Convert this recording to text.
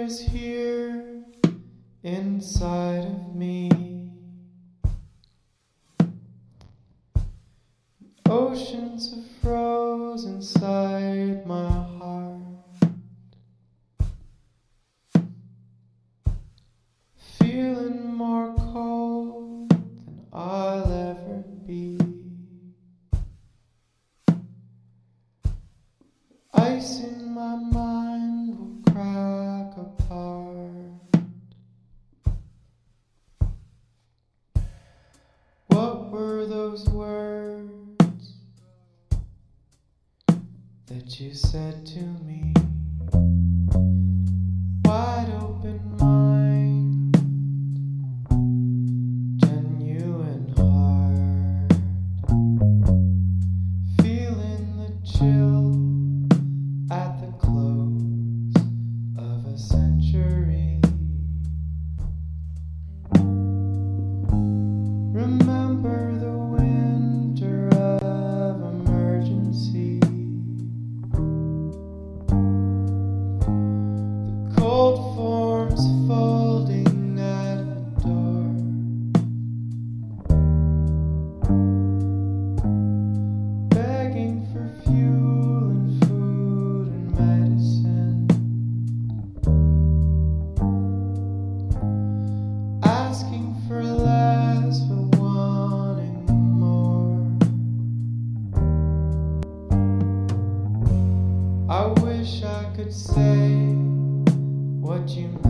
is here inside of me. Oceans have froze inside my heart. Feeling more cold than I'll ever be. Ice in that you said to me. you.